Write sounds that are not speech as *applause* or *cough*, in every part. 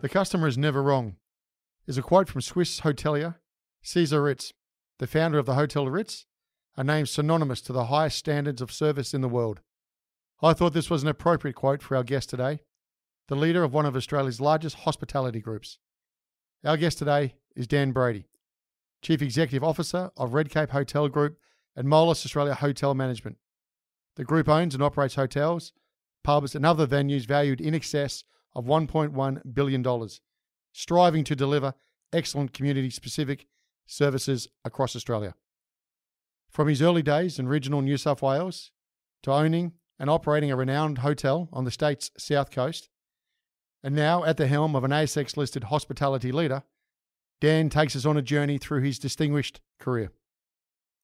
The customer is never wrong is a quote from Swiss hotelier Caesar Ritz, the founder of the Hotel Ritz, a name synonymous to the highest standards of service in the world. I thought this was an appropriate quote for our guest today, the leader of one of Australia's largest hospitality groups. Our guest today is Dan Brady, Chief Executive Officer of Redcape Hotel Group and Moelis Australia Hotel Management. The group owns and operates hotels, pubs, and other venues valued in excess of $1.1 billion, striving to deliver excellent community specific services across Australia. From his early days in regional New South Wales to owning and operating a renowned hotel on the state's south coast, and now at the helm of an ASX listed hospitality leader, Dan takes us on a journey through his distinguished career.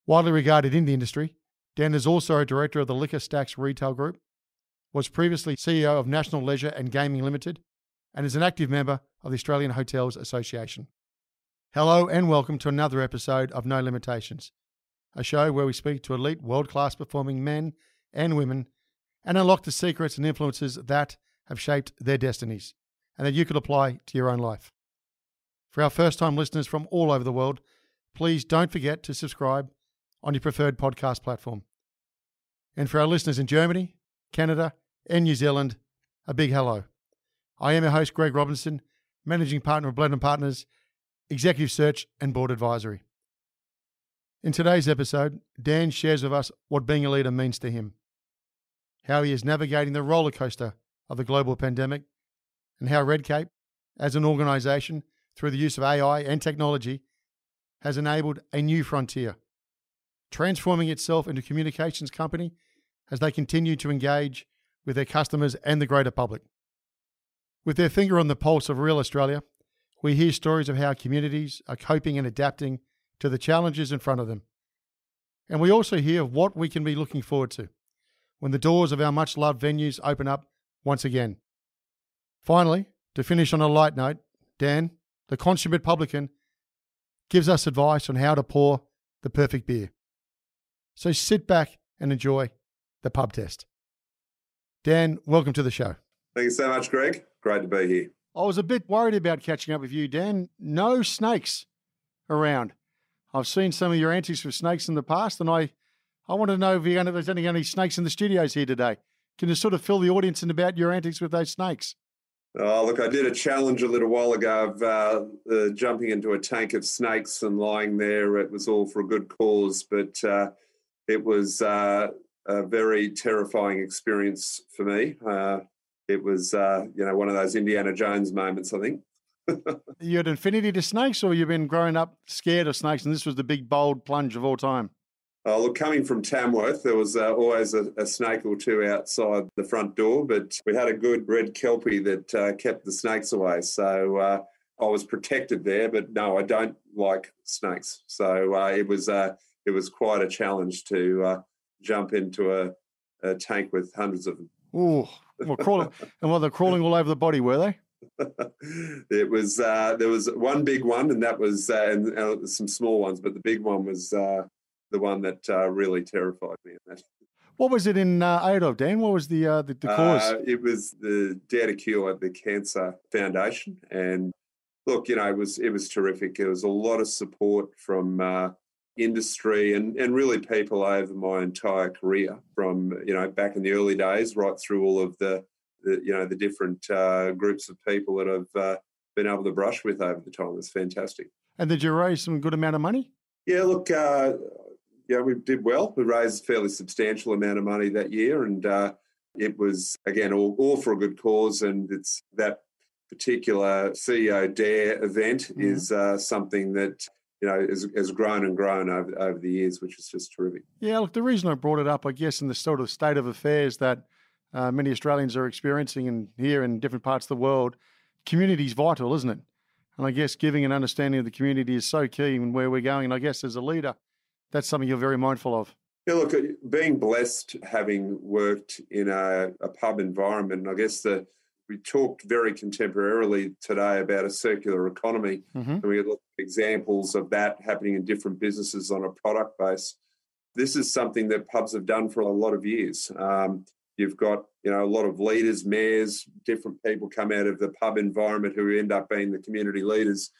Widely regarded in the industry, Dan is also a director of the Liquor Stacks Retail Group, was previously CEO of National Leisure and Gaming Limited, and is an active member of the Australian Hotels Association. Hello and welcome to another episode of No Limitations, a show where we speak to elite world class performing men and women and unlock the secrets and influences that have shaped their destinies and that you could apply to your own life. For our first time listeners from all over the world, please don't forget to subscribe on your preferred podcast platform. And for our listeners in Germany, Canada, and New Zealand, a big hello. I am your host, Greg Robinson, managing partner of Blendon Partners, executive search, and board advisory. In today's episode, Dan shares with us what being a leader means to him, how he is navigating the roller coaster of the global pandemic, and how Redcape, as an organisation, through the use of AI and technology, has enabled a new frontier transforming itself into a communications company as they continue to engage with their customers and the greater public. With their finger on the pulse of real Australia, we hear stories of how communities are coping and adapting to the challenges in front of them. And we also hear of what we can be looking forward to when the doors of our much loved venues open up once again. Finally, to finish on a light note, Dan, the consummate publican, gives us advice on how to pour the perfect beer. So sit back and enjoy the pub test. Dan, welcome to the show. Thank you so much, Greg. Great to be here. I was a bit worried about catching up with you, Dan. No snakes around. I've seen some of your antics with snakes in the past, and I, I want to know if, you're there's any, any snakes in the studios here today. Can you sort of fill the audience in about your antics with those snakes? Oh, look, I did a challenge a little while ago of uh, uh, jumping into a tank of snakes and lying there. It was all for a good cause, but uh, it was uh, a very terrifying experience for me. Uh, it was, uh, you know, one of those Indiana Jones moments, I think. *laughs* you had infinity to snakes, or you've been growing up scared of snakes, and this was the big bold plunge of all time? Oh, look, coming from Tamworth, there was uh, always a, a, snake or two outside the front door, but we had a good red kelpie that uh, kept the snakes away. So uh, I was protected there, but no, I don't like snakes. So uh, it was uh, it was quite a challenge to uh, jump into a, a, tank with hundreds of them. Oh, well, crawling, *laughs* and well, they're crawling all over the body, were they? *laughs* it was uh, there was one big one, and that was uh, and uh, some small ones, but the big one was uh, the one that uh, really terrified me. *laughs* What was it in uh, aid of, Dan? What was the uh, the, the cause? Uh, it was the Dare to Cure at the Cancer Foundation, and look, you know, it was it was terrific. There was a lot of support from uh, industry and, and really people over my entire career from you know back in the early days right through all of the the you know the different uh, groups of people that I've uh, been able to brush with over the time. It's fantastic. And did you raise some good amount of money? Yeah, look, uh, yeah, we did well. We raised a fairly substantial amount of money that year, and uh, it was again all, all for a good cause. And it's that particular CEO Dare event mm-hmm. is uh, something that you know has, has, grown and grown over, over the years, which is just terrific. Yeah, look, the reason I brought it up, I guess, in the sort of state of affairs that uh, many Australians are experiencing and here in different parts of the world, community is vital, isn't it? And I guess giving an understanding of the community is so key in where we're going. And I guess as a leader, that's something you're very mindful of. Yeah, look, uh, being blessed having worked in a, a pub environment, I guess the we talked very contemporarily today about a circular economy, mm-hmm. and we had examples of that happening in different businesses on a product base. This is something that pubs have done for a lot of years. Um, you've got you know a lot of leaders, mayors, different people come out of the pub environment who end up being the community leaders,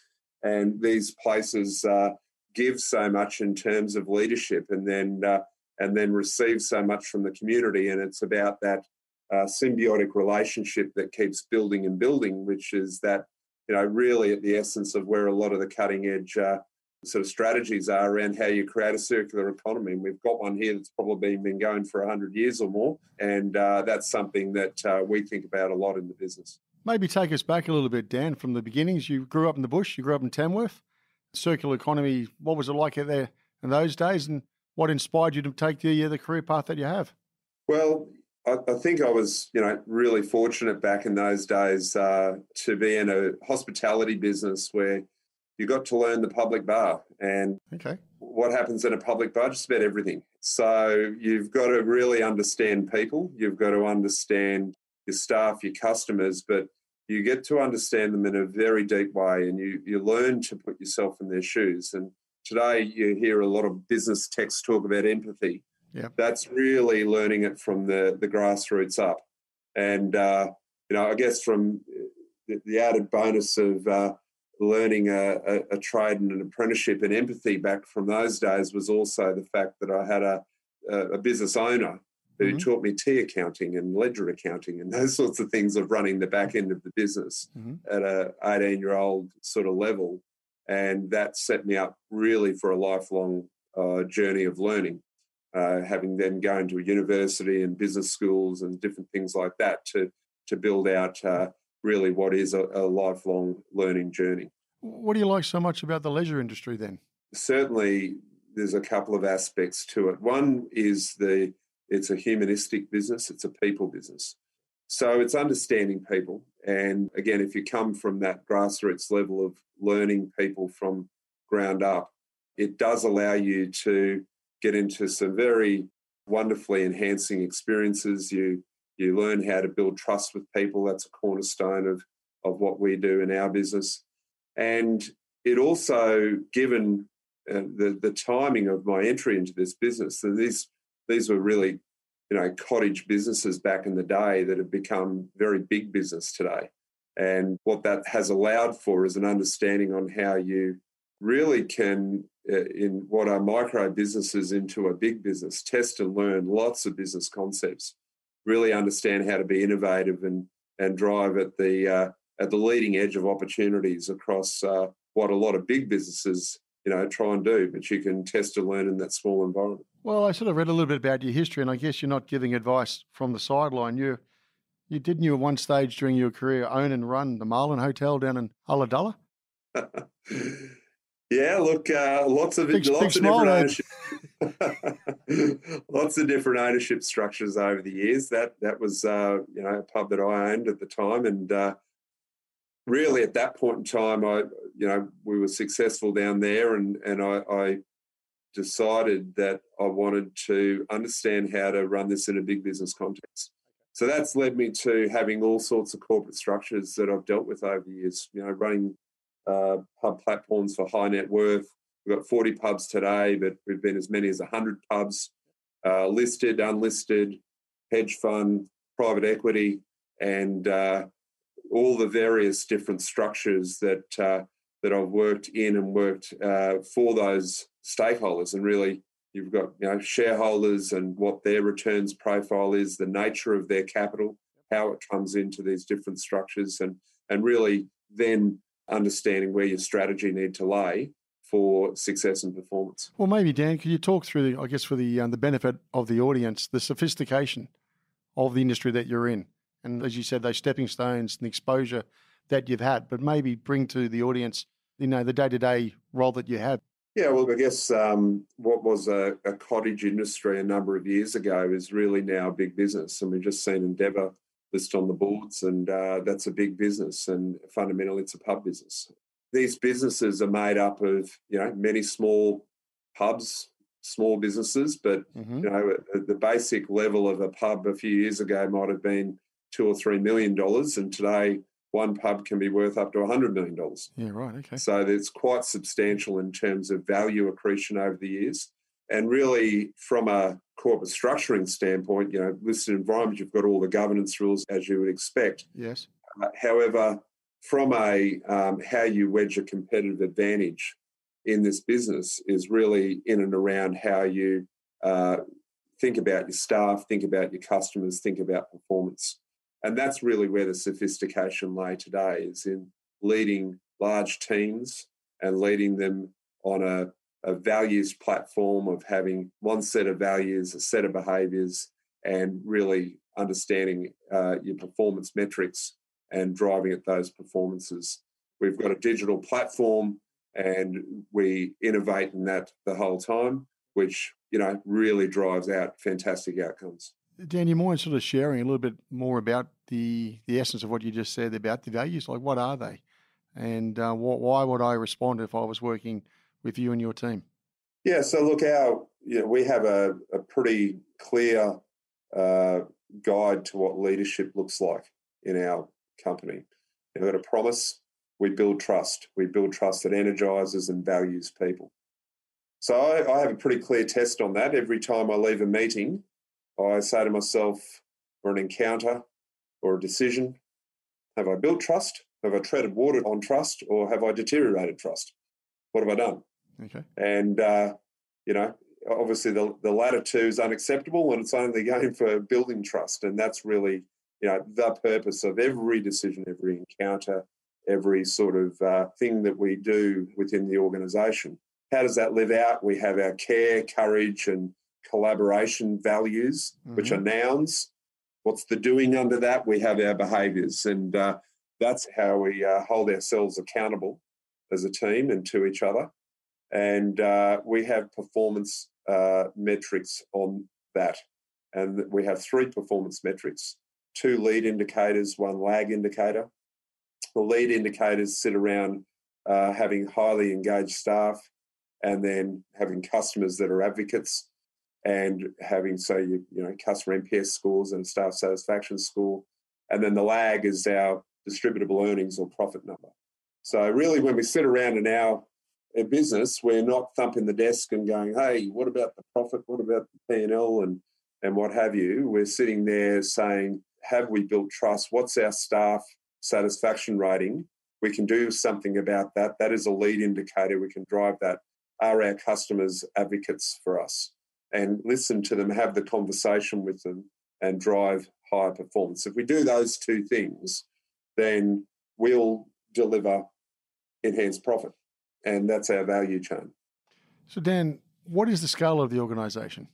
and these places uh, give so much in terms of leadership, and then uh, and then receive so much from the community, and it's about that uh, symbiotic relationship that keeps building and building, which is that, you know, really at the essence of where a lot of the cutting edge uh, sort of strategies are around how you create a circular economy. And we've got one here that's probably been going for 100 years or more. And uh, that's something that uh, we think about a lot in the business. Maybe take us back a little bit, Dan, from the beginnings. You grew up in the bush, you grew up in Tamworth. Circular economy, what was it like out there in those days? And what inspired you to take the, uh, the career path that you have? Well, I, I, think I was, you know, really fortunate back in those days uh, to be in a hospitality business where you got to learn the public bar and okay. what happens in a public bar, just about everything. So you've got to really understand people. You've got to understand your staff, your customers, but you get to understand them in a very deep way and you, you learn to put yourself in their shoes. And today you hear a lot of business texts talk about empathy. Yeah. That's really learning it from the, the grassroots up. And, uh, you know, I guess from the, the added bonus of uh, learning a, a, a, trade and an apprenticeship and empathy back from those days was also the fact that I had a, a business owner who mm-hmm. taught me T accounting and ledger accounting and *laughs* those sorts of things of running the back end of the business mm-hmm. at a 18 year old sort of level. And that set me up really for a lifelong uh, journey of learning uh, having them gone to a university and business schools and different things like that to to build out uh, really what is a, a, lifelong learning journey. What do you like so much about the leisure industry then? Certainly, there's a couple of aspects to it. One is the it's a humanistic business, it's a people business. So it's understanding people. And again, if you come from that grassroots level of learning people from ground up, it does allow you to get into some very wonderfully enhancing experiences. You you learn how to build trust with people. That's a cornerstone of of what we do in our business. And it also, given uh, the the timing of my entry into this business, and these these were really you know cottage businesses back in the day that have become very big business today. And what that has allowed for is an understanding on how you really can uh, in what are micro businesses into a big business, test and learn lots of business concepts, really understand how to be innovative and and drive at the uh, at the leading edge of opportunities across uh, what a lot of big businesses you know try and do. But you can test and learn in that small environment. Well, I sort of read a little bit about your history, and I guess you're not giving advice from the sideline. You you didn't you at one stage during your career own and run the Marlin Hotel down in Ulladulla? *laughs* Yeah, look, uh, lots of big, lots big of different ownership, *laughs* lots of different ownership structures over the years. That that was uh, you know a pub that I owned at the time, and uh, really at that point in time, I you know we were successful down there, and and I, I decided that I wanted to understand how to run this in a big business context. So that's led me to having all sorts of corporate structures that I've dealt with over the years. You know, running uh, pub platforms for high net worth. We've got 40 pubs today, but we've been as many as 100 pubs, uh, listed, unlisted, hedge fund, private equity, and uh, all the various different structures that uh, that I've worked in and worked uh, for those stakeholders. And really, you've got you know shareholders and what their returns profile is, the nature of their capital, how it comes into these different structures, and and really then understanding where your strategy need to lay for success and performance. Well, maybe Dan, could you talk through, the, I guess, for the um, the benefit of the audience, the sophistication of the industry that you're in, and as you said, those stepping stones and the exposure that you've had, but maybe bring to the audience, you know, the day to day role that you have. Yeah, well, I guess um, what was a, a, cottage industry a number of years ago is really now a big business, and we've just seen Endeavour list on the boards, and uh, that's a big business, and fundamentally, it's a pub business. These businesses are made up of you know many small pubs, small businesses, but mm-hmm. you know the basic level of a pub a few years ago might have been two or three million dollars, and today one pub can be worth up to a $100 million. Yeah, right. Okay. So it's quite substantial in terms of value accretion over the years. And really, from a corporate structuring standpoint, you know, listed environment, you've got all the governance rules as you would expect. Yes. Uh, however, from a um, how you wedge a competitive advantage in this business is really in and around how you uh, think about your staff, think about your customers, think about performance. And that's really where the sophistication lay today is in leading large teams and leading them on a, a values platform of having one set of values, a set of behaviours, and really understanding uh, your performance metrics and driving at those performances. We've got a digital platform and we innovate in that the whole time, which you know really drives out fantastic outcomes. Dan, you mind sort of sharing a little bit more about the the essence of what you just said about the values? Like, what are they, and uh, why would I respond if I was working with you and your team? Yeah, so look, our you know, we have a, a pretty clear uh, guide to what leadership looks like in our company. We've got a promise. We build trust. We build trust that energizes and values people. So I, I have a pretty clear test on that. Every time I leave a meeting, I say to myself, or an encounter or a decision, have I built trust? Have I treaded water on trust or have I deteriorated trust? What have I done? Okay. And, uh, you know, obviously the, the latter two is unacceptable and it's only going for building trust. And that's really, you know, the purpose of every decision, every encounter, every sort of uh, thing that we do within the organisation. How does that live out? We have our care, courage, and collaboration values, mm-hmm. which are nouns. What's the doing under that? We have our behaviours, and uh, that's how we uh, hold ourselves accountable as a team and to each other. And uh, we have performance uh, metrics on that. And we have three performance metrics two lead indicators, one lag indicator. The lead indicators sit around uh, having highly engaged staff and then having customers that are advocates and having say you, you know customer NPS scores and staff satisfaction score, and then the lag is our distributable earnings or profit number. So really, when we sit around in our business, we're not thumping the desk and going, "Hey, what about the profit? What about the P and L and and what have you?" We're sitting there saying, "Have we built trust? What's our staff satisfaction rating? We can do something about that. That is a lead indicator. We can drive that. Are our customers advocates for us?" and listen to them, have the conversation with them, and drive higher performance. If we do those two things, then we'll deliver enhanced profit. And that's our value chain. So, Dan, what is the scale of the organisation?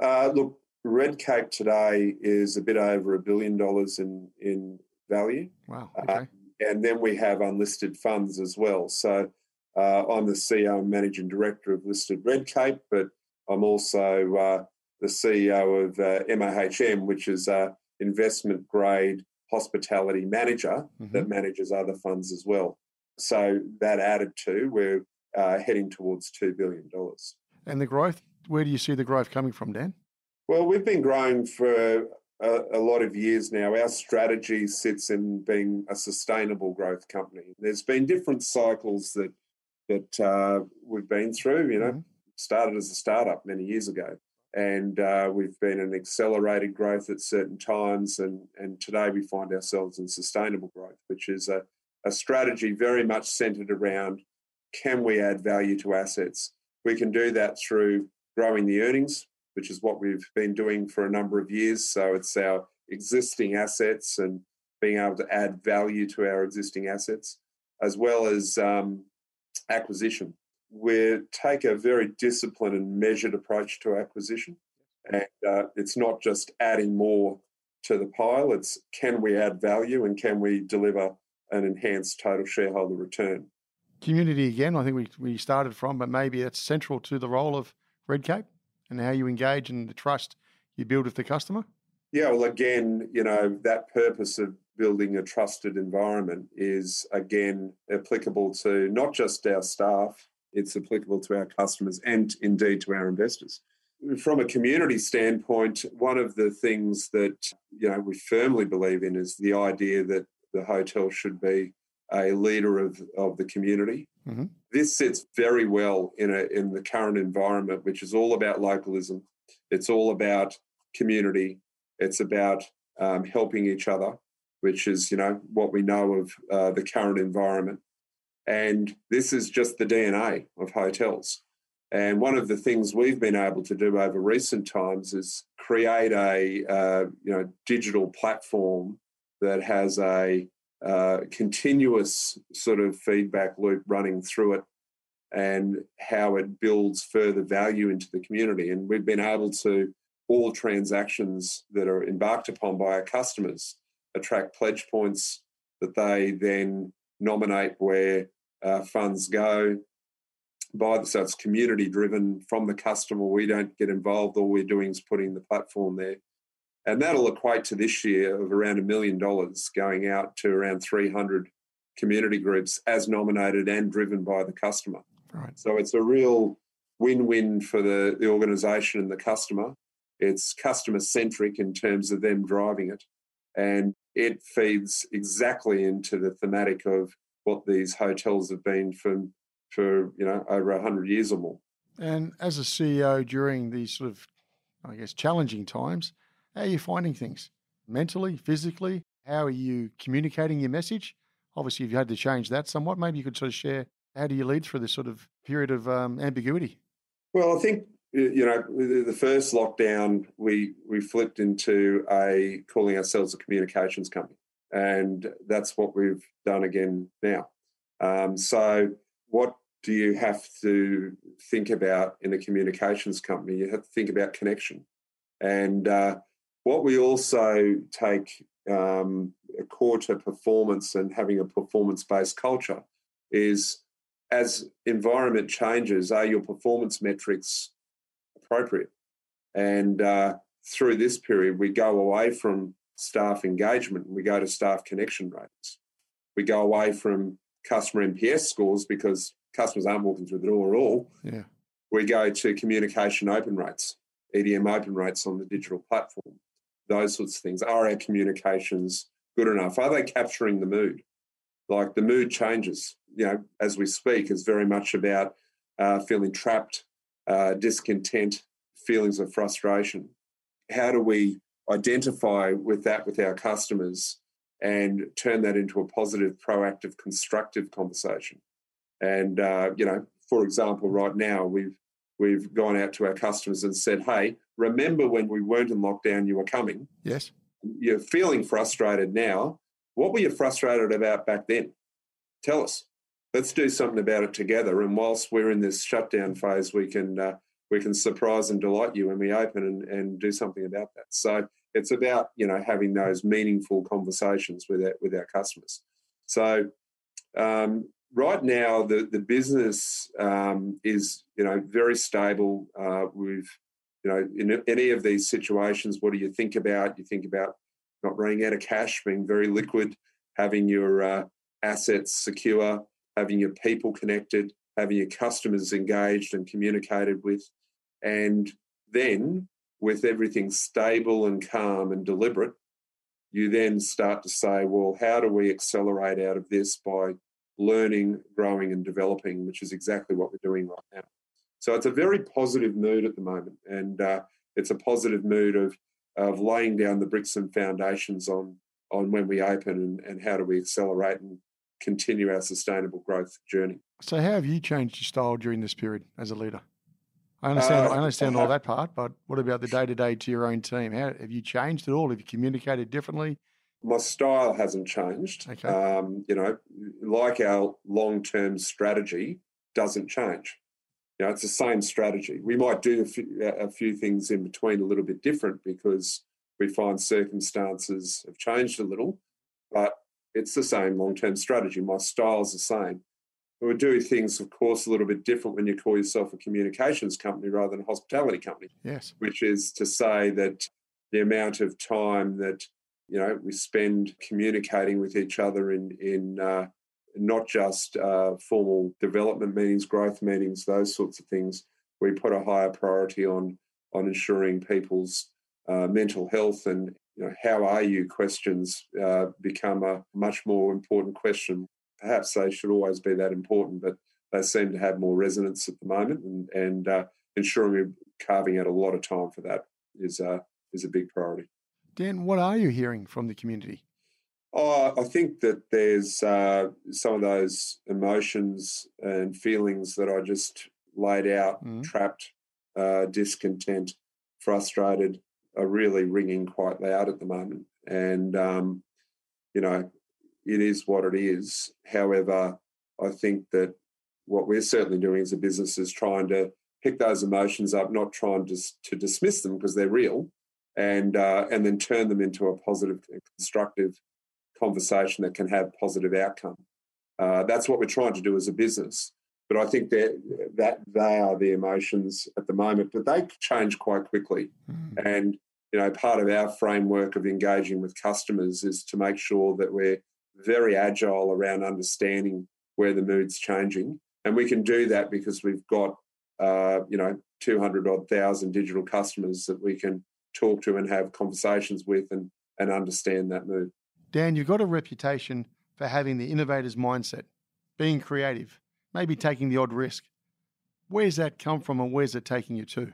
Uh, look, Redcape today is a bit over a billion dollars in, in value. Wow. Uh, okay. Uh, and then we have unlisted funds as well. So uh, I'm the CEO and managing director of listed Redcape, but I'm also uh, the CEO of uh, MAHM, which is a investment grade hospitality manager mm-hmm. that manages other funds as well. So that added to, we're uh, heading towards $2 billion. And the growth, where do you see the growth coming from, Dan? Well, we've been growing for a, a, lot of years now. Our strategy sits in being a sustainable growth company. There's been different cycles that that uh, we've been through. You know, mm-hmm started as a startup many years ago. And uh, we've been in accelerated growth at certain times. And, and today we find ourselves in sustainable growth, which is a, a strategy very much centered around can we add value to assets? We can do that through growing the earnings, which is what we've been doing for a number of years. So it's our existing assets and being able to add value to our existing assets, as well as um, acquisition. We take a very disciplined and measured approach to acquisition. And uh, it's not just adding more to the pile, it's can we add value and can we deliver an enhanced total shareholder return. Community again, I think we, we started from, but maybe it's central to the role of Redcape and how you engage and the trust you build with the customer. Yeah, well, again, you know, that purpose of building a trusted environment is again applicable to not just our staff, it's applicable to our customers and indeed to our investors. From a community standpoint, one of the things that you know we firmly believe in is the idea that the hotel should be a leader of, of the community. Mm-hmm. This sits very well in a in the current environment, which is all about localism. It's all about community. It's about um, helping each other which is you know what we know of uh, the current environment. And this is just the DNA of hotels. And one of the things we've been able to do over recent times is create a uh, you know digital platform that has a uh, continuous sort of feedback loop running through it and how it builds further value into the community. And we've been able to all transactions that are embarked upon by our customers attract pledge points that they then nominate where uh, funds go. By the, so it's community driven from the customer. We don't get involved. All we're doing is putting the platform there. And that'll equate to this year of around a million dollars going out to around 300 community groups as nominated and driven by the customer. Right. So it's a real win win for the, the organization and the customer. It's customer centric in terms of them driving it. And it feeds exactly into the thematic of what these hotels have been for, for you know, over 100 years or more. And as a CEO during these sort of, I guess, challenging times, how are you finding things mentally, physically? How are you communicating your message? Obviously, if you've had to change that somewhat. Maybe you could sort of share how do you lead through this sort of period of um, ambiguity? Well, I think you know, the first lockdown, we we flipped into a calling ourselves a communications company, and that's what we've done again now. Um, so, what do you have to think about in a communications company? You have to think about connection, and uh, what we also take um, a core to performance and having a performance-based culture is as environment changes, are your performance metrics appropriate. And uh, through this period, we go away from staff engagement and we go to staff connection rates. We go away from customer NPS scores because customers aren't walking through the door at all. Yeah. We go to communication open rates, EDM open rates on the digital platform, those sorts of things. Are our communications good enough? Are they capturing the mood? Like the mood changes, you know, as we speak, is very much about uh, feeling trapped, uh, discontent, feelings of frustration. How do we identify with that with our customers and turn that into a positive, proactive, constructive conversation? And uh, you know, for example, right now we've we've gone out to our customers and said, "Hey, remember when we weren't in lockdown? You were coming. Yes. You're feeling frustrated now. What were you frustrated about back then? Tell us." let's do something about it together. And whilst we're in this shutdown phase, we can uh, we can surprise and delight you when we open and, and do something about that. So it's about you know having those meaningful conversations with our, with our customers. So um, right now the the business um, is you know very stable. Uh, we've you know in any of these situations, what do you think about? You think about not running out of cash, being very liquid, having your uh, assets secure having your people connected, having your customers engaged and communicated with. And then, with everything stable and calm and deliberate, you then start to say, well, how do we accelerate out of this by learning, growing, and developing, which is exactly what we're doing right now. So it's a very positive mood at the moment, and uh, it's a positive mood of of laying down the bricks and foundations on on when we open and, and how do we accelerate and continue our sustainable growth journey. So, how have you changed your style during this period as a leader? I understand. I Uh, all uh, *laughs* that part, but what about the day to day to your own team? How have you changed at all? Have you communicated differently? my style hasn't changed. Okay. Um, you know, like our long term strategy doesn't change. You know, it's the same strategy. We might do a few, a few things in between a little bit different because we find circumstances have changed a little, but it's the same long term strategy. My style's the same. We do things, of course, a little bit different when you call yourself a communications company rather than a hospitality company Yes. which is to say that the amount of time that you know we spend communicating with each other in in uh, not just uh, formal development meetings, growth meetings, those sorts of things. We put a higher priority on on ensuring people's uh, mental health and you know how are you questions uh, become a much more important question. Perhaps they should always be that important, but they seem to have more resonance at the moment, and, and uh, ensuring we're carving out a lot of time for that is uh, is a big priority. Dan, what are you hearing from the community? Oh, I think that there's uh, some of those emotions and feelings that I just laid out, Mhm. trapped, uh, discontent, frustrated, are really ringing quite loud at the moment. And, um, you know, it is what it is. However, I think that what we're certainly doing as a business is trying to pick those emotions up, not trying to, to dismiss them because they're real, and uh, and then turn them into a positive, constructive conversation that can have positive outcome. Uh, that's what we're trying to do as a business. But I think that that they are the emotions at the moment, but they change quite quickly. And you know, part of our framework of engaging with customers is to make sure that we're very agile around understanding where the mood's changing, and we can do that because we've got uh, you know 200 odd thousand digital customers that we can talk to and have conversations with and and understand that mood. Dan, you've got a reputation for having the innovator's mindset, being creative, maybe taking the odd risk. Where's that come from and where's it taking you to?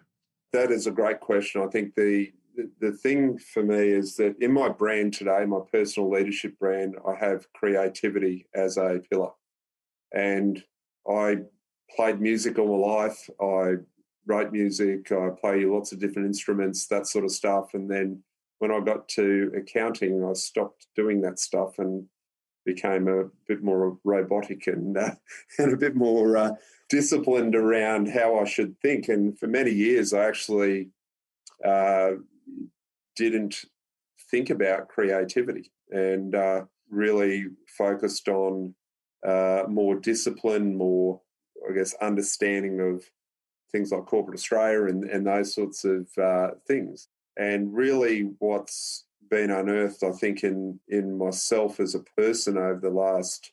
That is a great question. I think the, the thing for me is that in my brand today, my personal leadership brand, I have creativity as a pillar. And I played music all my life. I wrote music. I play lots of different instruments, that sort of stuff. And then when I got to accounting, I stopped doing that stuff and became a bit more robotic and uh, *laughs* and a bit more uh, disciplined around how I should think. And for many years, I actually uh, didn't think about creativity and uh, really focused on uh, more discipline, more, I guess, understanding of things like corporate Australia and, and those sorts of uh, things. And really, what's been unearthed, I think, in in myself as a person over the last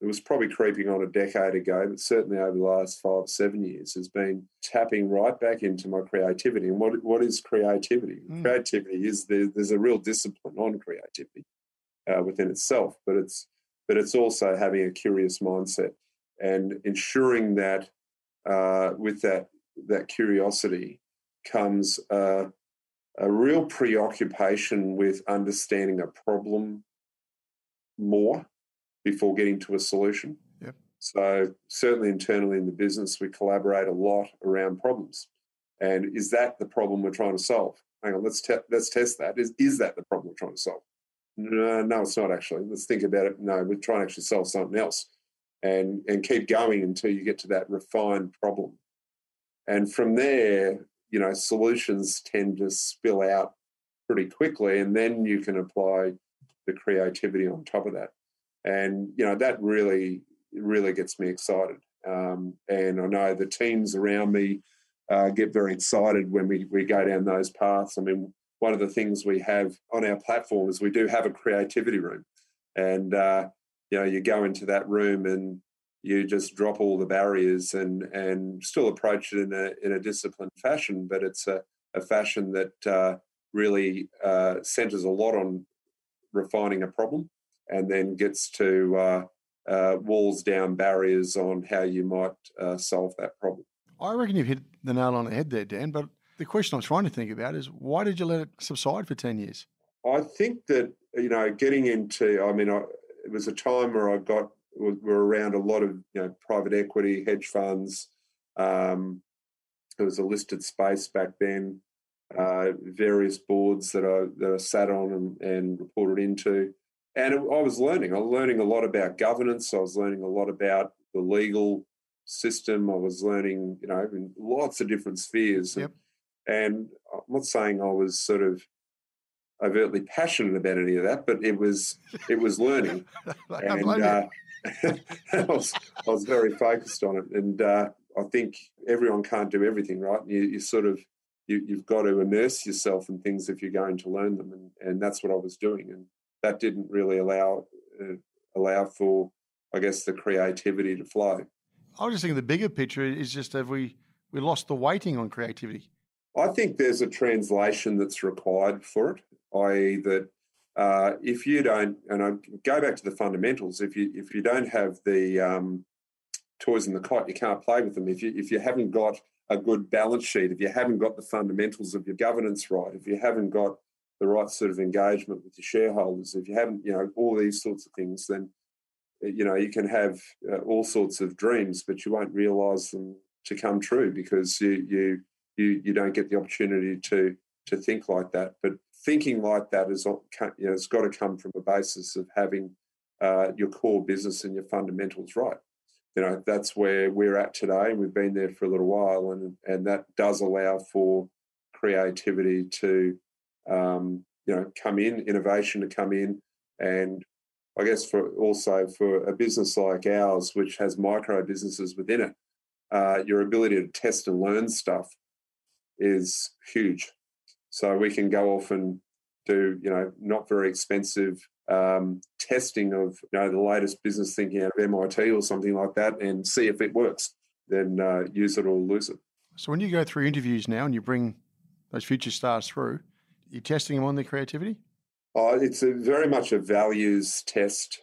it was probably creeping on a decade ago, but certainly over the last five, seven years, has been tapping right back into my creativity. And what what is creativity? Mm. Creativity is there, there's a real discipline on creativity uh, within itself, but it's but it's also having a curious mindset and ensuring that uh, with that that curiosity comes uh, a real preoccupation with understanding a problem more before getting to a solution. Yep. So certainly internally in the business, we collaborate a lot around problems. And is that the problem we're trying to solve? Hang on, let's te- let's test that. Is is that the problem we're trying to solve? No, no, it's not actually. Let's think about it. No, we're trying to actually solve something else, and and keep going until you get to that refined problem. And from there, you know, solutions tend to spill out pretty quickly, and then you can apply the creativity on top of that. And you know, that really really gets me excited. Um, and I know the teams around me uh, get very excited when we we go down those paths. I mean, one of the things we have on our platform is we do have a creativity room, and uh, you know, you go into that room and you just drop all the barriers and and still approach it in a in a disciplined fashion, but it's a, a fashion that uh, really uh, centers a lot on refining a problem, and then gets to uh, uh, walls down barriers on how you might uh, solve that problem. I reckon you've hit the nail on the head there, Dan. But the question I'm trying to think about is why did you let it subside for 10 years? I think that you know, getting into, I mean, I, it was a time where I got were around a lot of you know private equity, hedge funds, um, it was a listed space back then. Uh, various boards that I that I sat on and, and reported into, and it, I was learning. I was learning a lot about governance. I was learning a lot about the legal system. I was learning, you know, in lots of different spheres. Yep. And, and I'm not saying I was sort of overtly passionate about any of that, but it was it was learning. *laughs* And uh, *laughs* I, was, I was very focused on it. And uh, I think everyone can't do everything, right? You, you sort of you, you've got to immerse yourself in things if you're going to learn them, and, and that's what I was doing. And that didn't really allow uh, allow for, I guess, the creativity to flow. I was just thinking the bigger picture is just have we we lost the weighting on creativity. I think there's a translation that's required for it, i.e., that uh, if you don't, and I go back to the fundamentals, if you if you don't have the um, toys in the cot, you can't play with them. If you if you haven't got a good balance sheet, if you haven't got the fundamentals of your governance right, if you haven't got the right sort of engagement with your shareholders, if you haven't, you know, all these sorts of things, then you know you can have uh, all sorts of dreams, but you won't realise them to come true because you you you you don't get the opportunity to to think like that. But thinking like that is you know, it's got to come from a basis of having uh, your core business and your fundamentals right. You know that's where we're at today, and we've been there for a little while, and and that does allow for creativity to um, you know come in, innovation to come in, and I guess for also for a business like ours, which has micro businesses within it, uh, your ability to test and learn stuff is huge. So we can go off and do, you know, not very expensive um, testing of, you know, the latest business thinking out of MIT or something like that, and see if it works. Then uh, use it or lose it. So when you go through interviews now and you bring those future stars through, you're testing them on their creativity. Oh, it's a very much a values test.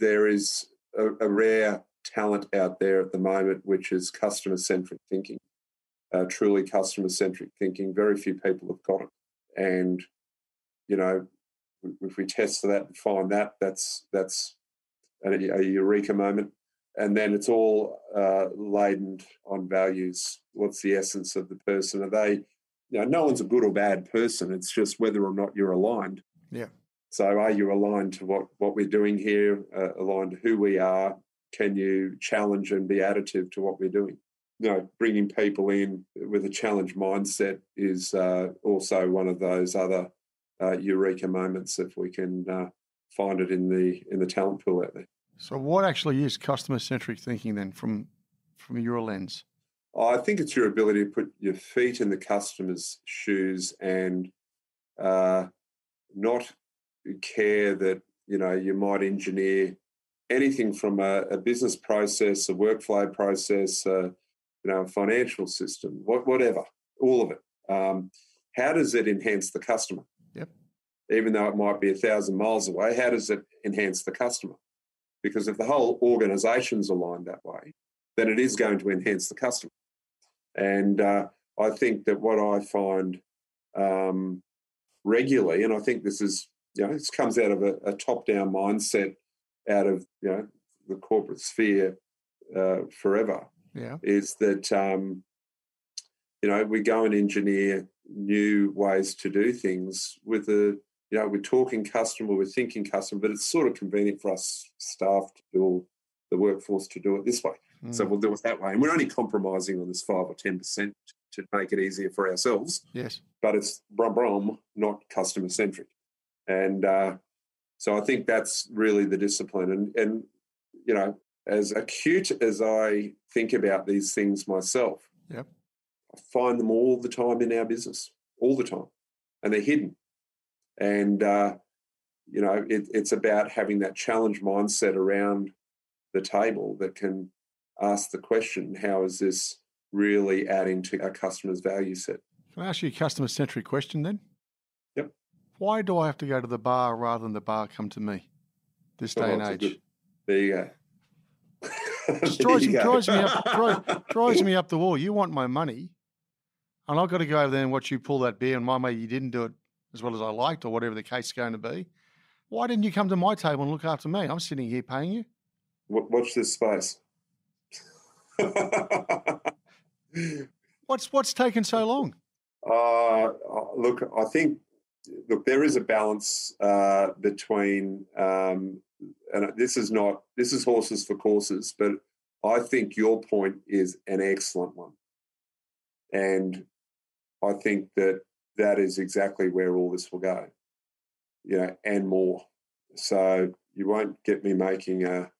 There is a, a rare talent out there at the moment, which is customer centric thinking, uh, truly customer centric thinking. Very few people have got it. And, you know, if we test for that and find that, that's, that's a, a eureka moment. And then it's all uh, laden on values. What's the essence of the person? Are they, you know, no one's a good or bad person. It's just whether or not you're aligned. Yeah. So are you aligned to what, what we're doing here, uh, aligned to who we are, can you challenge and be additive to what we're doing? You know, bringing people in with a challenge mindset is uh, also one of those other uh, eureka moments if we can uh, find it in the in the talent pool out there. So, what actually is customer centric thinking then, from from your lens? I think it's your ability to put your feet in the customer's shoes and uh, not care that you know you might engineer anything from a, a, business process, a workflow process, uh, you know, financial system, what, whatever, all of it. Um, how does it enhance the customer? Yep. Even though it might be a thousand miles away, how does it enhance the customer? Because if the whole organization's aligned that way, then it is going to enhance the customer. And uh, I think that what I find um, regularly, and I think this is, you know, this comes out of a, a top-down mindset out of you know the corporate sphere uh, forever yeah. is that um, you know we go and engineer new ways to do things with the you know we're talking customer we're thinking customer but it's sort of convenient for us staff to do the workforce to do it this way mm. so we'll do it that way and we're only compromising on this five or ten percent to make it easier for ourselves yes but it's brum brum not customer centric and uh, so I think that's really the discipline. And, and, you know, as acute as I think about these things myself, yep. I find them all the time in our business, all the time. And they're hidden. And, uh, you know, it, it's about having that challenge mindset around the table that can ask the question how is this really adding to our customers' value set? Can I ask you a customer centric question then? Yep. Why do I have to go to the bar rather than the bar come to me this day oh, and age? Good, there you go. *laughs* Drives, drives, me up, drives, *laughs* drives me up the wall. You want my money, and I've got to go over there and watch you pull that beer. And my mate, you didn't do it as well as I liked, or whatever the case is going to be. Why didn't you come to my table and look after me? I'm sitting here paying you. Watch this space. What's what's taken so long? *laughs* Uh, look, I think look there is a balance uh, between, um, and this is not this is horses for courses, but I think your point is an excellent one, and I think that that is exactly where all this will go, you know, and more. So you won't get me making a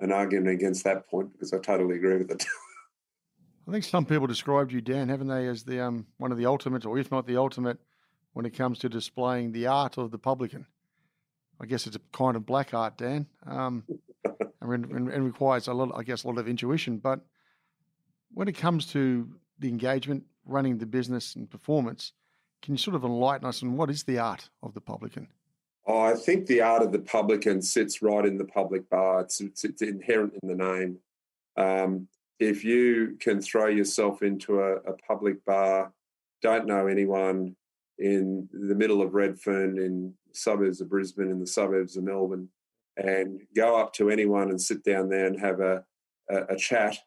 an argument against that point because I totally agree with it. *laughs* I think some people described you, Dan, haven't they, as the um, one of the ultimate, or if not the ultimate, when it comes to displaying the art of the publican. I guess it's a kind of black art, Dan, um, *laughs* and, and, requires a lot, I guess, a lot of intuition. But when it comes to the engagement, running the business, and performance, can you sort of enlighten us on what is the art of the publican? Oh, I think the art of the publican sits right in the public bar. It's, it's, it's inherent in the name. Um, if you can throw yourself into a, a, public bar, don't know anyone in the middle of Redfern, in suburbs of Brisbane, in the suburbs of Melbourne, and go up to anyone and sit down there and have a, a, a chat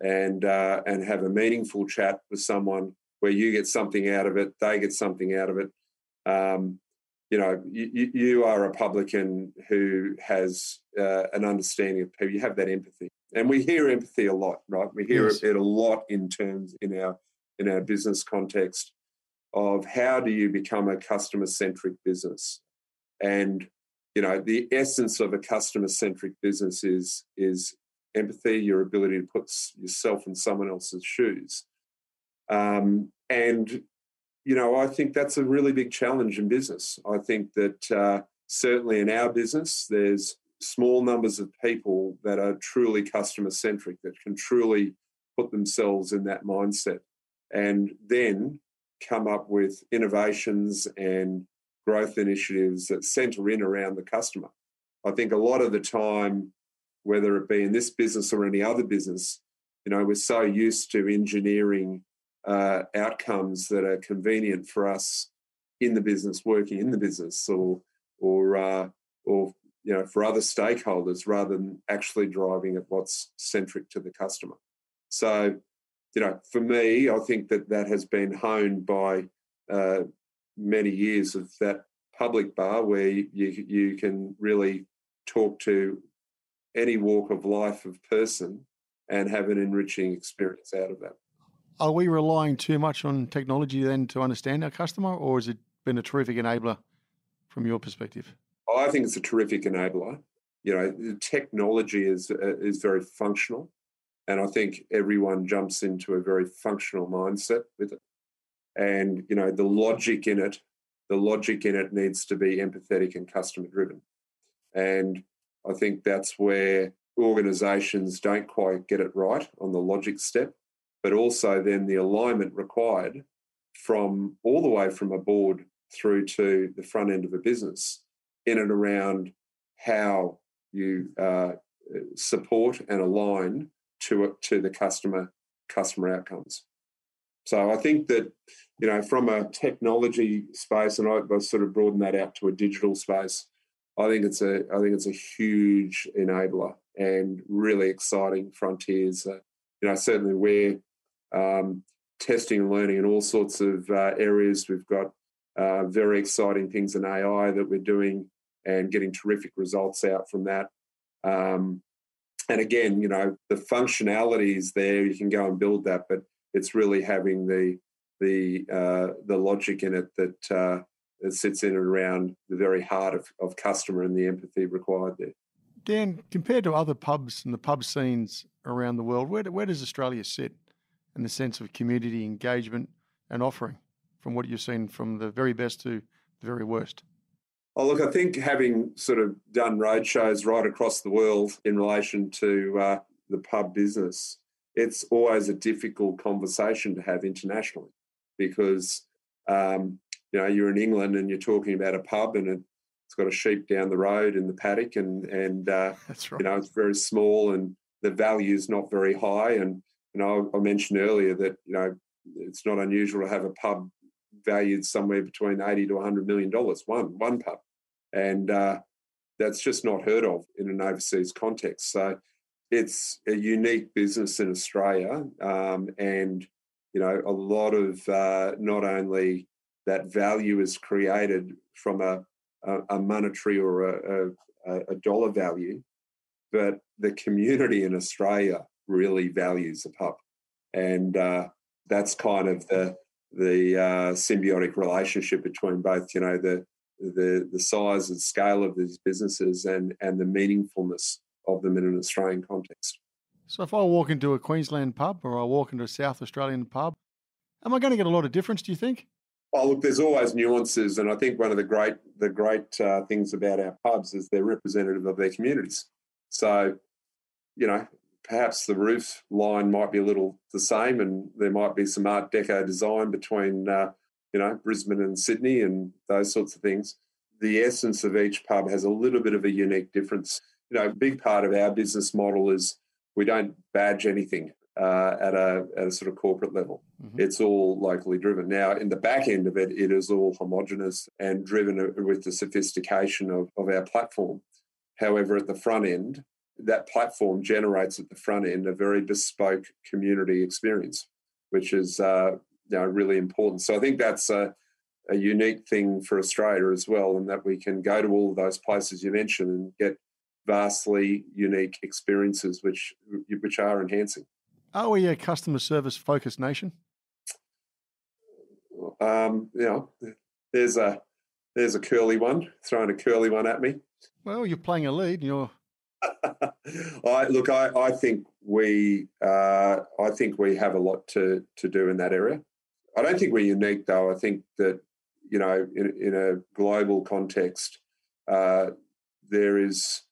and uh, and have a meaningful chat with someone where you get something out of it, they get something out of it. Um, you know, you, you are a publican who has uh, an understanding of people. You have that empathy, and we hear empathy a lot, right? We hear yes. it a lot in terms in our in our business context of how do you become a customer centric business, and you know the essence of a customer centric business is is empathy, your ability to put yourself in someone else's shoes, um, and you know, I think that's a really big challenge in business. I think that uh, certainly in our business, there's small numbers of people that are truly customer centric, that can truly put themselves in that mindset. And then come up with innovations and growth initiatives that center in around the customer. I think a lot of the time, whether it be in this business or any other business, you know, we're so used to engineering uh, outcomes that are convenient for us in the business, working in the business, or or uh, or you know for other stakeholders, rather than actually driving at what's centric to the customer. So, you know, for me, I think that that has been honed by uh, many years of that public bar where you you can really talk to any walk of life of person and have an enriching experience out of that. Are we relying too much on technology then to understand our customer, or has it been a terrific enabler from your perspective? I think it's a terrific enabler. You know, the technology is uh, is very functional, and I think everyone jumps into a very functional mindset with it. And you know, the logic in it, the logic in it needs to be empathetic and customer driven. And I think that's where organizations don't quite get it right on the logic step but also then the alignment required from all the way from a board through to the front end of a business in and around how you uh, support and align to to the customer customer outcomes. So I think that you know from a technology space, and I, I sort of broaden that out to a digital space. I think it's a I think it's a huge enabler and really exciting frontiers. Uh, you know, certainly we're um, testing and learning in all sorts of uh, areas. We've got uh, very exciting things in AI that we're doing and getting terrific results out from that. Um, and again, you know, the functionality is there. You can go and build that, but it's really having the the uh, the logic in it that uh, that sits in and around the very heart of, of customer and the empathy required there. Dan, compared to other pubs and the pub scenes around the world, where, where does Australia sit in the sense of community engagement and offering from what you've seen from the very best to the very worst? Oh, look, I think having sort of done road shows right across the world in relation to uh, the pub business, it's always a difficult conversation to have internationally because, um, you know, you're in England and you're talking about a pub and it's got a sheep down the road in the paddock and, and uh, *laughs* That's right. you know, it's very small and the value is not very high. And you know, I mentioned earlier that you know it's not unusual to have a pub valued somewhere between eighty to hundred million dollars. One one pub, and uh, that's just not heard of in an overseas context. So it's a unique business in Australia, um, and you know, a lot of uh, not only that value is created from a, a, a monetary or a, a, a, dollar value, but the community in Australia really values the pub, and uh, that's kind of the the uh, symbiotic relationship between both, you know, the the the size and scale of these businesses and and the meaningfulness of them in an Australian context. So if I walk into a Queensland pub or I walk into a South Australian pub, am I going to get a lot of difference? Do you think? Oh, look, there's always nuances, and I think one of the great the great uh, things about our pubs is they're representative of their communities. So, you know, perhaps the roof line might be a little the same, and there might be some Art Deco design between uh, you know Brisbane and Sydney and those sorts of things. The essence of each pub has a little bit of a unique difference. You know, a big part of our business model is we don't badge anything uh, at a at a sort of corporate level. Mm-hmm. It's all locally driven. Now, in the back end of it, it is all homogenous and driven with the sophistication of, of our platform. However, at the front end, that platform generates at the front end a very bespoke community experience, which is uh, you know, really important. So I think that's a, a unique thing for Australia as well, and that we can go to all of those places you mentioned and get vastly unique experiences which which are enhancing. Are we a customer service focused nation? Um, you know, there's a there's a curly one throwing a curly one at me. Well, you're playing a lead. You're. *laughs* I look. I, I think we uh, I think we have a lot to to do in that area. I don't think we're unique though. I think that you know in, in a global context, uh, there is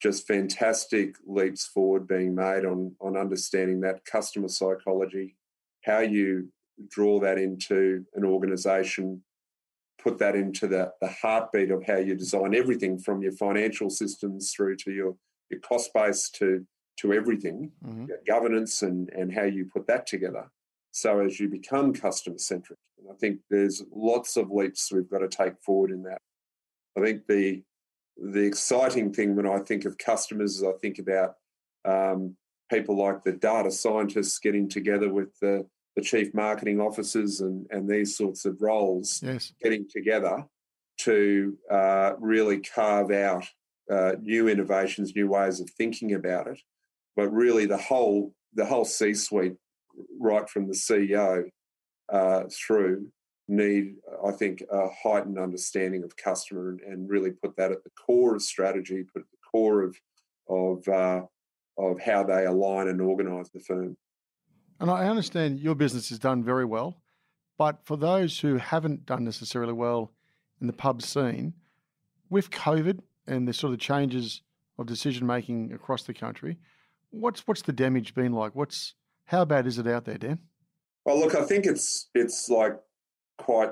just fantastic leaps forward being made on on understanding that customer psychology, how you draw that into an organization, put that into the, the heartbeat of how you design everything from your financial systems through to your, your cost base to to everything, mm-hmm. governance and, and how you put that together. So as you become customer centric, and I think there's lots of leaps we've got to take forward in that. I think the the exciting thing when I think of customers is I think about um, people like the data scientists getting together with the, the chief marketing officers and, and these sorts of roles yes. getting together to uh, really carve out uh, new innovations, new ways of thinking about it. But really, the whole the whole C-suite, right from the CEO uh, through, need, I think, a heightened understanding of customer and, and really put that at the core of strategy, put at the core of of uh, of how they align and organise the firm. And I understand your business has done very well, but for those who haven't done necessarily well in the pub scene, with COVID and the sort of changes of decision making across the country, what's what's the damage been like? What's how bad is it out there, Dan? Well, look, I think it's it's like quite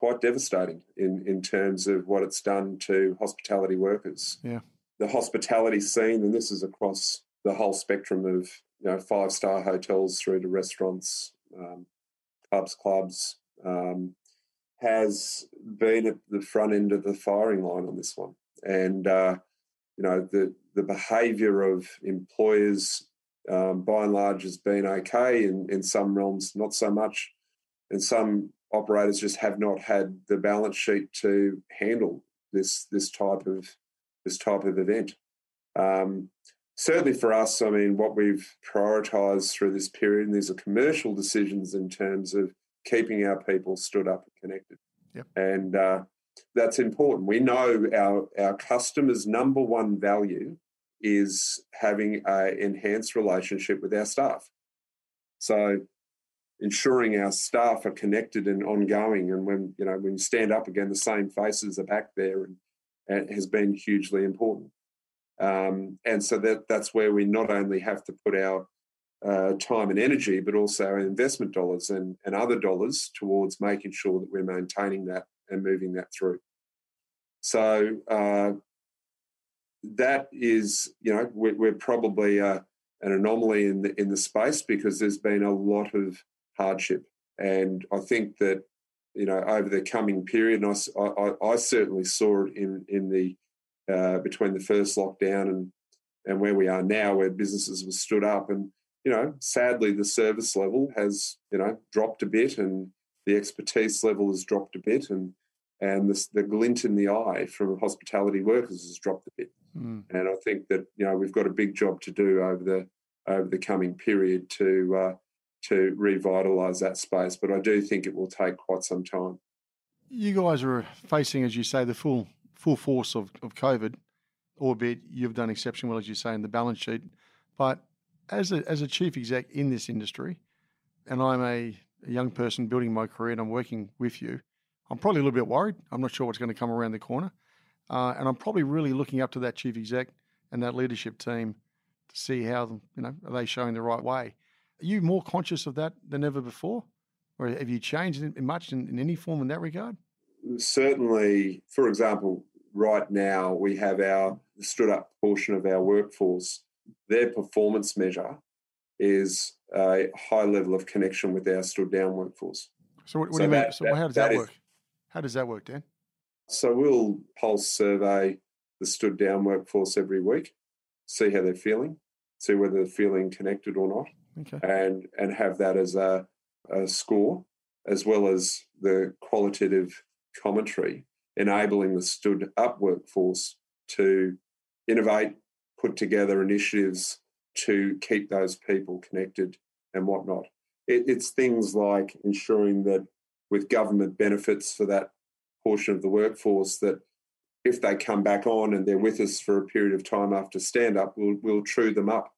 quite devastating in in terms of what it's done to hospitality workers. Yeah, the hospitality scene, and this is across the whole spectrum of you know five star hotels through to restaurants, um, pubs, clubs, um, has been at the front end of the firing line on this one, and uh, you know the the behaviour of employers. Um, by and large, has been okay. In, in some realms, not so much. And some operators just have not had the balance sheet to handle this this type of this type of event. Um, certainly for us, I mean, what we've prioritised through this period, and these are commercial decisions in terms of keeping our people stood up and connected, yep. and uh, that's important. We know our our customers' number one value is having an enhanced relationship with our staff. So ensuring our staff are connected and ongoing. And when you know when you stand up again, the same faces are back there, and, and has been hugely important. Um, and so that that's where we not only have to put our uh, time and energy, but also our investment dollars and, and other dollars towards making sure that we're maintaining that and moving that through. So uh, that is, you know, we're, we're probably uh, an anomaly in the in the space because there's been a lot of hardship. And I think that you know over the coming period, and I, I, I certainly saw it in in the uh, between the first lockdown and and where we are now, where businesses were stood up, and you know, sadly, the service level has, you know, dropped a bit and the expertise level has dropped a bit and and the, the glint in the eye from hospitality workers has dropped a bit. Mm. And I think that, you know, we've got a big job to do over the over the coming period to uh, to revitalise that space. But I do think it will take quite some time. You guys are facing, as you say, the full full force of, of COVID, albeit you've done exceptionally well, as you say, in the balance sheet. But as a, as a chief exec in this industry, and I'm a, a young person building my career and I'm working with you, I'm probably a little bit worried. I'm not sure what's going to come around the corner. Uh, and I'm probably really looking up to that chief exec and that leadership team to see how, you know, are they showing the right way? Are you more conscious of that than ever before? Or have you changed in, in much in, in any form in that regard? Certainly, for example, right now we have our stood up portion of our workforce. Their performance measure is a high level of connection with our stood down workforce. So what, what so do you that, mean? So that, how does that, that work? Is, how does that work, Dan? So we'll pulse survey the stood down workforce every week, see how they're feeling, see whether they're feeling connected or not, okay. and and have that as a, a score, as well as the qualitative commentary enabling the stood up workforce to innovate, put together initiatives to keep those people connected and whatnot. It, it's things like ensuring that with government benefits for that portion of the workforce, that if they come back on and they're with us for a period of time after stand up, we'll, we'll true them up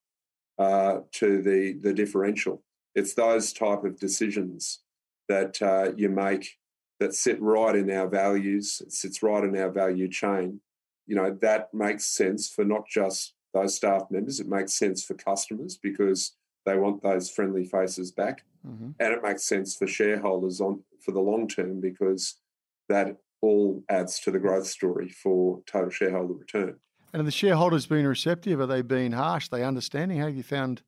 uh, to the, the differential. It's those type of decisions that uh, you make that sit right in our values, it sits right in our value chain. You know, that makes sense for not just those staff members, it makes sense for customers because they want those friendly faces back. Mm-hmm. And it makes sense for shareholders on for the long term because that all adds to the growth story for total shareholder return. And have the shareholders been receptive? Are they being harsh? Are they understanding? How have you found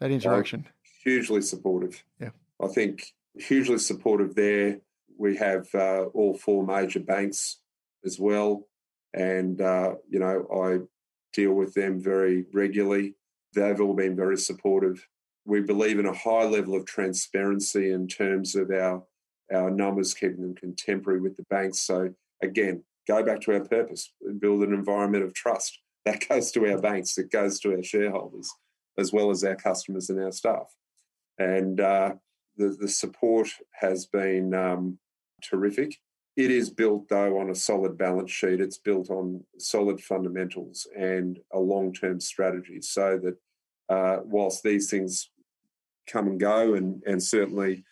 that interaction? Uh, hugely supportive. Yeah. I think hugely supportive there. We have uh, all four major banks as well. And, uh, you know, I deal with them very regularly. They've all been very supportive. We believe in a high level of transparency in terms of our, our numbers, keeping them contemporary with the banks. So, again, go back to our purpose and build an environment of trust. *laughs* That goes to our banks, it goes to our shareholders, as well as our customers and our staff. And uh, the, the support has been um, terrific. It is built, though, on a solid balance sheet. It's built on solid fundamentals and a long term strategy so that uh, whilst these things come and go, and, and certainly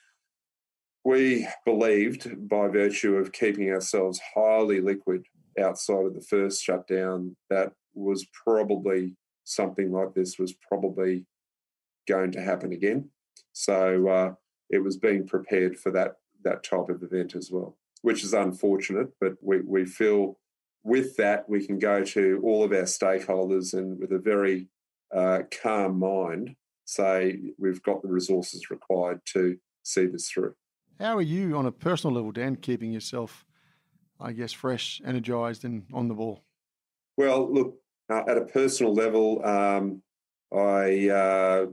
we believed by virtue of keeping ourselves highly liquid outside of the first shutdown, that was probably something like this was probably going to happen again. So uh, it was being prepared for that that type of event as well, which is unfortunate. But we, we feel with that we can go to all of our stakeholders and with a very uh, calm mind say we've got the resources required to see this through. How are you on a personal level, Dan, keeping yourself, I guess, fresh, energised, and on the ball? Well, look, uh, at a personal level, um, I uh,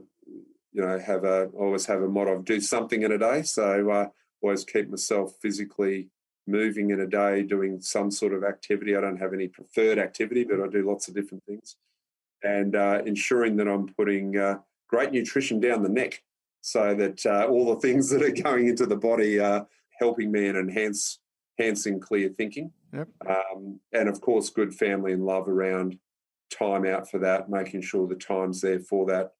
you know have a always have a motto of do something in a day. So uh, always keep myself physically moving in a day, doing some sort of activity. I don't have any preferred activity, but I do lots of different things. And uh, ensuring that I'm putting uh, great nutrition down the neck so that uh, all the things that are going into the body are helping me and enhance, enhancing clear thinking. Yep. Um, and of course, good family and love around time out for that, making sure the time's there for that.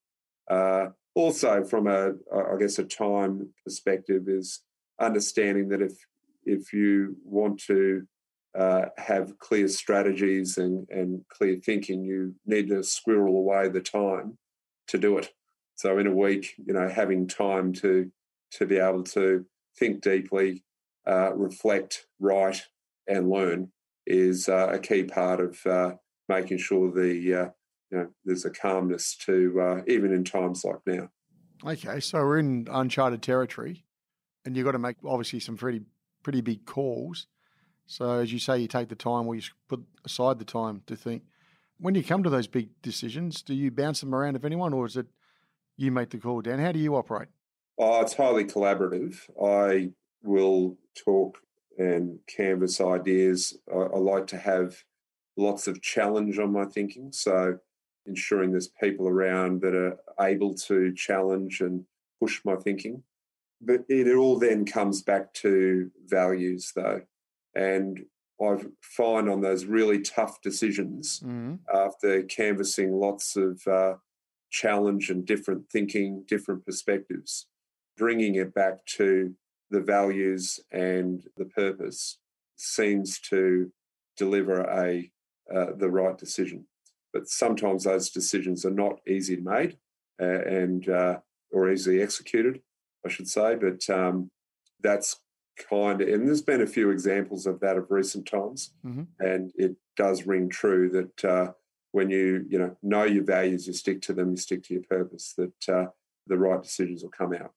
Uh, also, from a, I guess, a time perspective, is understanding that if if you want to uh, have clear strategies and, and clear thinking, you need to squirrel away the time to do it. So in a week, you know, having time to to be able to think deeply, uh, reflect, write, and learn is uh, a key part of uh, making sure the uh, you know there's a calmness to uh, even in times like now. Okay, so we're in uncharted territory and you've got to make obviously some pretty pretty big calls. So as you say, you take the time, or you put aside the time to think. When you come to those big decisions, do you bounce them around with anyone, or is it you make the call, Dan. How do you operate? Oh, it's highly collaborative. I will talk and canvas ideas. I, I like to have lots of challenge on my thinking. So ensuring there's people around that are able to challenge and push my thinking. But it all then comes back to values, though. And I find on those really tough decisions, mm-hmm. after canvassing lots of uh, challenge and different thinking, different perspectives, bringing it back to the values and the purpose seems to deliver a uh, the right decision. But sometimes those decisions are not easy made uh, and uh, or easily executed, I should say. But um, that's kind of, and there's been a few examples of that of recent times, mm-hmm. and it does ring true that uh, when you you know know your values, you stick to them, you stick to your purpose, that uh, the right decisions will come out.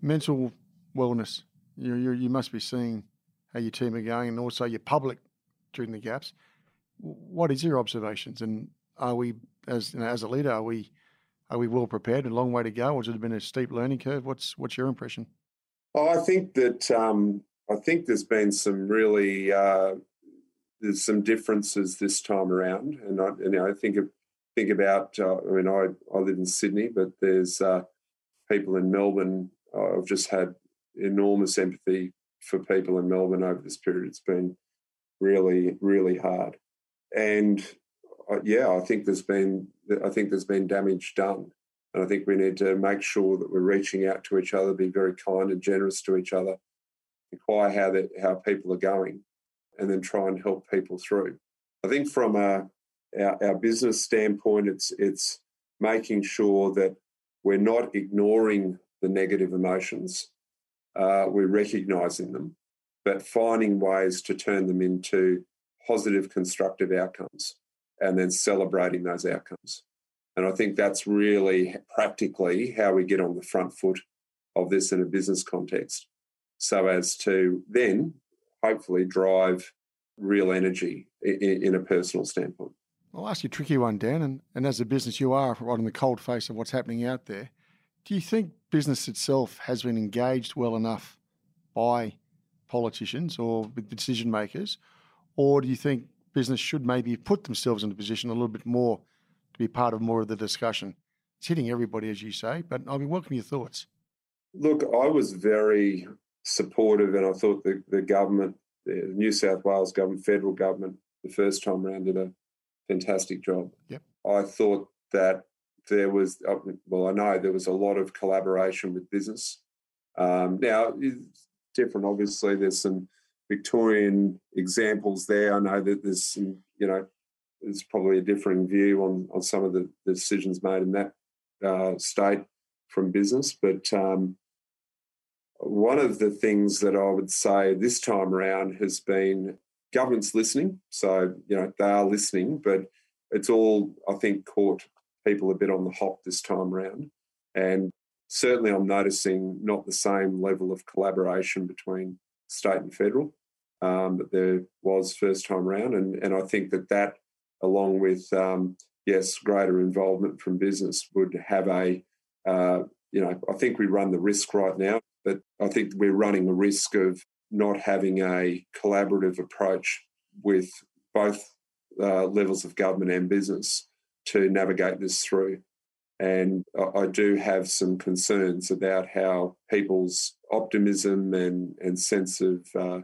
Mental wellness. You you you must be seeing how your team are going, and also your public during the gaps. What is your observations, and are we as you know, as a leader are we are we well prepared? A long way to go, or has it been a steep learning curve? What's what's your impression? Oh, I think that um, I think there's been some really uh, there's some differences this time around, and I, you know, I think of, think about. Uh, I mean, I I live in Sydney, but there's uh, people in Melbourne. I've just had enormous empathy for people in Melbourne over this period. It's been really really hard, and yeah, I think there's been I think there's been damage done, and I think we need to make sure that we're reaching out to each other, be very kind and generous to each other, inquire how that how people are going, and then try and help people through. I think from a our, our business standpoint, it's it's making sure that we're not ignoring the negative emotions, uh, we're recognizing them, but finding ways to turn them into positive, constructive outcomes and then celebrating those outcomes. And I think that's really practically how we get on the front foot of this in a business context, so as to then hopefully drive real energy in, a personal standpoint. I'll ask you a tricky one, Dan, and, and as a business, you are right in the cold face of what's happening out there. Do you think business itself has been engaged well enough by politicians or decision makers, or do you think business should maybe put themselves in a position a little bit more to be part of more of the discussion. It's hitting everybody, as you say, but I'll be welcoming your thoughts. Look, I was very supportive, and I thought the, the government, the New South Wales government, federal government, the first time around did a fantastic job. Yep. I thought that there was, uh, well, I know there was a lot of collaboration with business. Um, now, it's different, obviously. There's some Victorian examples there. I know that there's some, you know, there's probably a differing view on, on some of the, the decisions made in that uh, state from business. But um, one of the things that I would say this time around has been government's listening. So, you know, they are listening, but it's all, I think, caught people a bit on the hop this time around. And certainly I'm noticing not the same level of collaboration between state and federal um, that there was first time around. And, and I think that that, along with, um, yes, greater involvement from business, would have a, uh, you know, I think we run the risk right now, but I think we're running the risk of not having a collaborative approach with both uh, levels of government and business to navigate this through. And I do have some concerns about how people's optimism and, and sense of uh,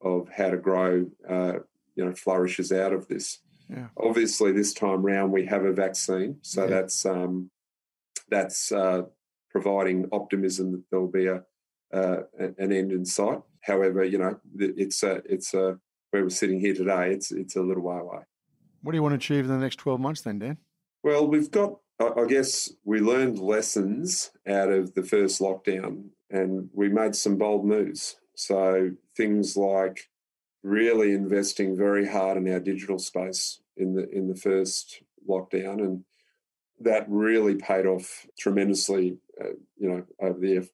of how to grow, uh, you know, flourishes out of this. Yeah. Obviously, this time round we have a vaccine, so yeah. that's um, that's uh, providing optimism that there'll be a uh, an end in sight. However, you know, it's a it's a where we're sitting here today. It's it's a little way away. What do you want to achieve in the next twelve months, then, Dan? Well, we've got. I guess we learned lessons out of the first lockdown, and we made some bold moves. So things like really investing very hard in our digital space in the in the first lockdown, and that really paid off tremendously. Uh, you know, over the F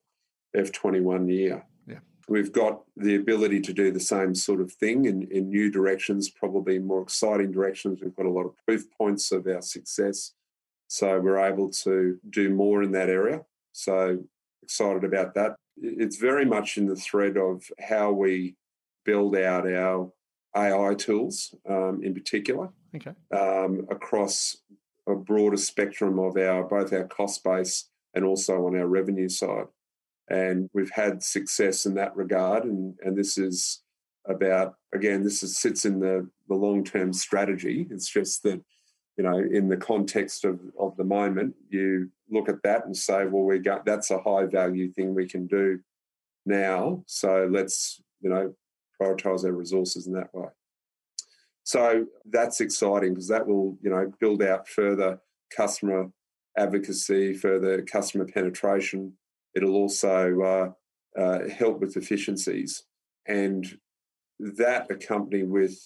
F twenty one year. Yeah. We've got the ability to do the same sort of thing in, in new directions, probably more exciting directions. We've got a lot of proof points of our success. So we're able to do more in that area. So excited about that. It's very much in the thread of how we build out our AI tools um, in particular Okay. um, across a broader spectrum of our both our cost base and also on our revenue side. And we've had success in that regard. And, and this is about, again, this is, sits in the, the long term strategy. It's just that, you know, in the context of, of the moment, you look at that and say, well, we got that's a high value thing we can do now. So let's, you know, prioritize our resources in that way. So that's exciting because that will, you know, build out further customer advocacy, further customer penetration. It'll also uh, uh, help with efficiencies, and that accompanied with,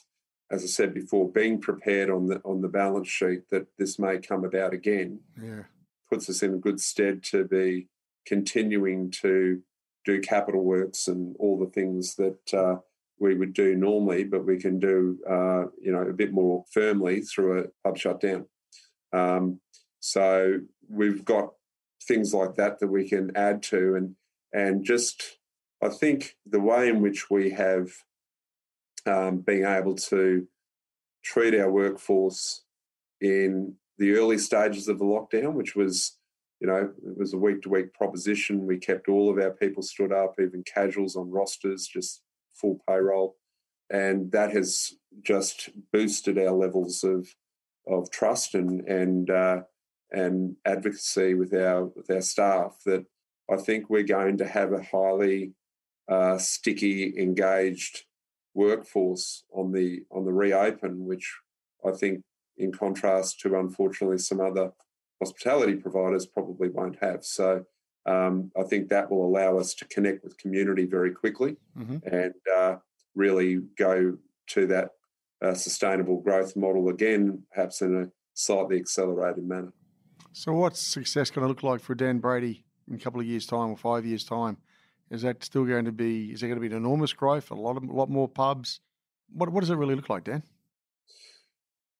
as I said before, being prepared on the on the balance sheet that this may come about again, Yeah. puts us in a good stead to be continuing to do capital works and all the things that uh, we would do normally, but we can do uh, you know a bit more firmly through a pub shutdown. Um, so we've got things like that that we can add to, and and just I think the way in which we have um, been able to treat our workforce in the early stages of the lockdown, which was you know it was a week to week proposition. We kept all of our people stood up, even casuals on rosters, just full payroll, and that has just boosted our levels of of trust and and uh, and advocacy with our with our staff. That I think we're going to have a highly uh, sticky, engaged workforce on the on the reopen, which I think, in contrast to unfortunately some other hospitality providers, probably won't have. So. Um, I think that will allow us to connect with community very quickly Mm-hmm. and uh, really go to that uh, sustainable growth model again, perhaps in a slightly accelerated manner. So, what's success going to look like for Dan Brady in a couple of years' time or five years' time? Is that still going to be? Is there going to be an enormous growth? A lot of, a lot more pubs. What What does it really look like, Dan?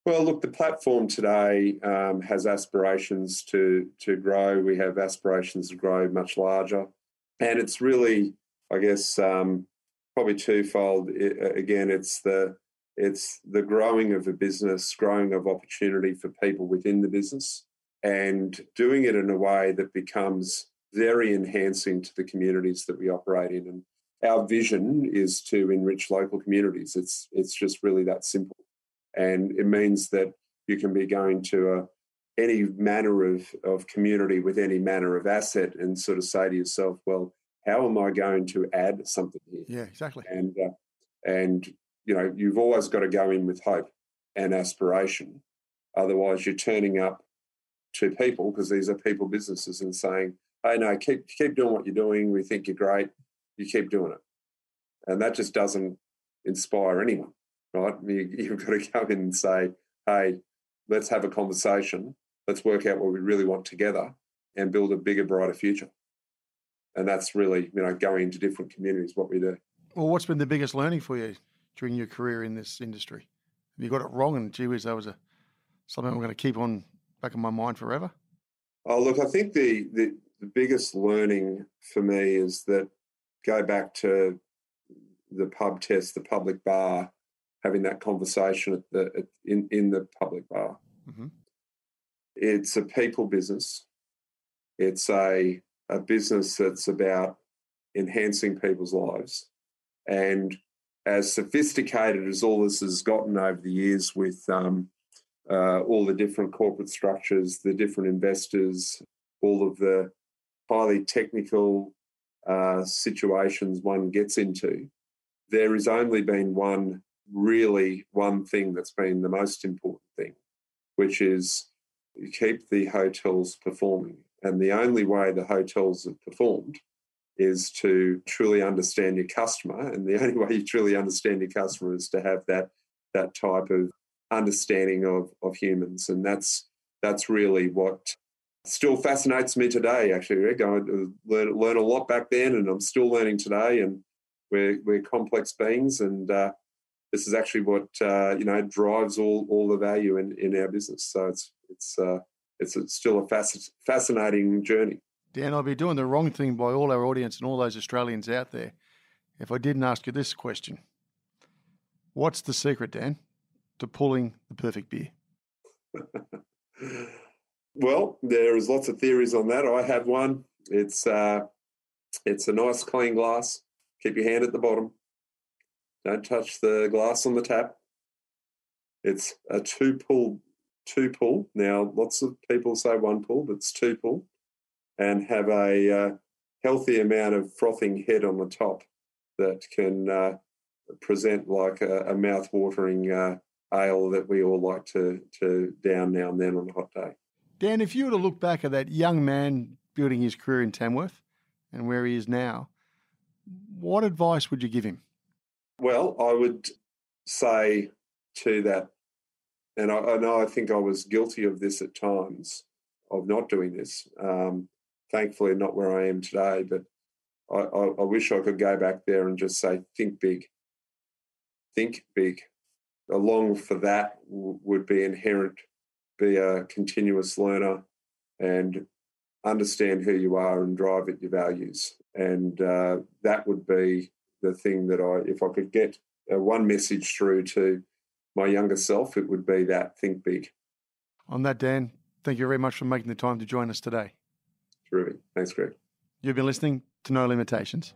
Well, look, the platform today um, has aspirations to to grow. We have aspirations to grow much larger, and it's really, I guess, um, probably twofold. I- again, it's the it's the growing of a business, growing of opportunity for people within the business, and doing it in a way that becomes very enhancing to the communities that we operate in. And our vision is to enrich local communities. It's it's just really that simple and it means that you can be going to a, any manner of, of community with any manner of asset and sort of say to yourself, well, how am I going to add something here? Yeah, exactly. And uh, and you know you've always got to go in with hope and aspiration, otherwise you're turning up to people because these are people businesses and saying, hey, no, keep keep doing what you're doing. We think you're great. You keep doing it, and that just doesn't inspire anyone right? You, you've got to go in and say, hey, let's have a conversation. Let's work out what we really want together and build a bigger, brighter future. And that's really, you know, going into different communities, what we do. Well, what's been the biggest learning for you during your career in this industry? Have you got it wrong? And gee whiz, that was a something I'm going to keep on back in my mind forever. Oh, look, I think the, the, the biggest learning for me is that go back to the pub test, the public bar, having that conversation at the at, in in the public bar. Mhm. It's a people business. It's a a business that's about enhancing people's lives, and as sophisticated as all this has gotten over the years with um, uh, all the different corporate structures, the different investors, all of the highly technical uh, situations one gets into, there has only been one really one thing that's been the most important thing, which is you keep the hotels performing. And the only way the hotels have performed is to truly understand your customer. And the *laughs* only way you truly understand your customer is to have that that type of understanding of, of humans. And that's that's really what still fascinates me today, actually, Rick. I learned learn a lot back then and I'm still learning today. And we're we're complex beings and uh, this is actually what uh, you know drives all all the value in, in our business. So it's it's uh, it's, it's still a fasc- fascinating journey. Dan, I'd be doing the wrong thing by all our audience and all those Australians out there if I didn't ask you this question. What's the secret, Dan, to pulling the perfect beer? *laughs* well, there is lots of theories on that. I have one. It's uh, it's a nice clean glass. Keep your hand at the bottom. Don't touch the glass on the tap. It's a two pull, two pull. Now, lots of people say one pull, but it's two pull, and have a uh, healthy amount of frothing head on the top that can uh, present like a, a mouth-watering uh, ale that we all like to to down now and then on a hot day. Dan, if you were to look back at that young man building his career in Tamworth and where he is now, what advice would you give him? Well, I would say to that, and I, know I think I was guilty of this at times of not doing this. Um, thankfully, not where I am today, but I, I, I wish I could go back there and just say, think big. Think big. Along for that w- would be inherent, be a continuous learner and understand who you are and drive at your values. And uh, that would be the thing that I, if I could get uh, one message through to my younger self, it would be that think big. On that, Dan, thank you very much for making the time to join us today. Terrific. Thanks, Greg. You've been listening to No Limitations.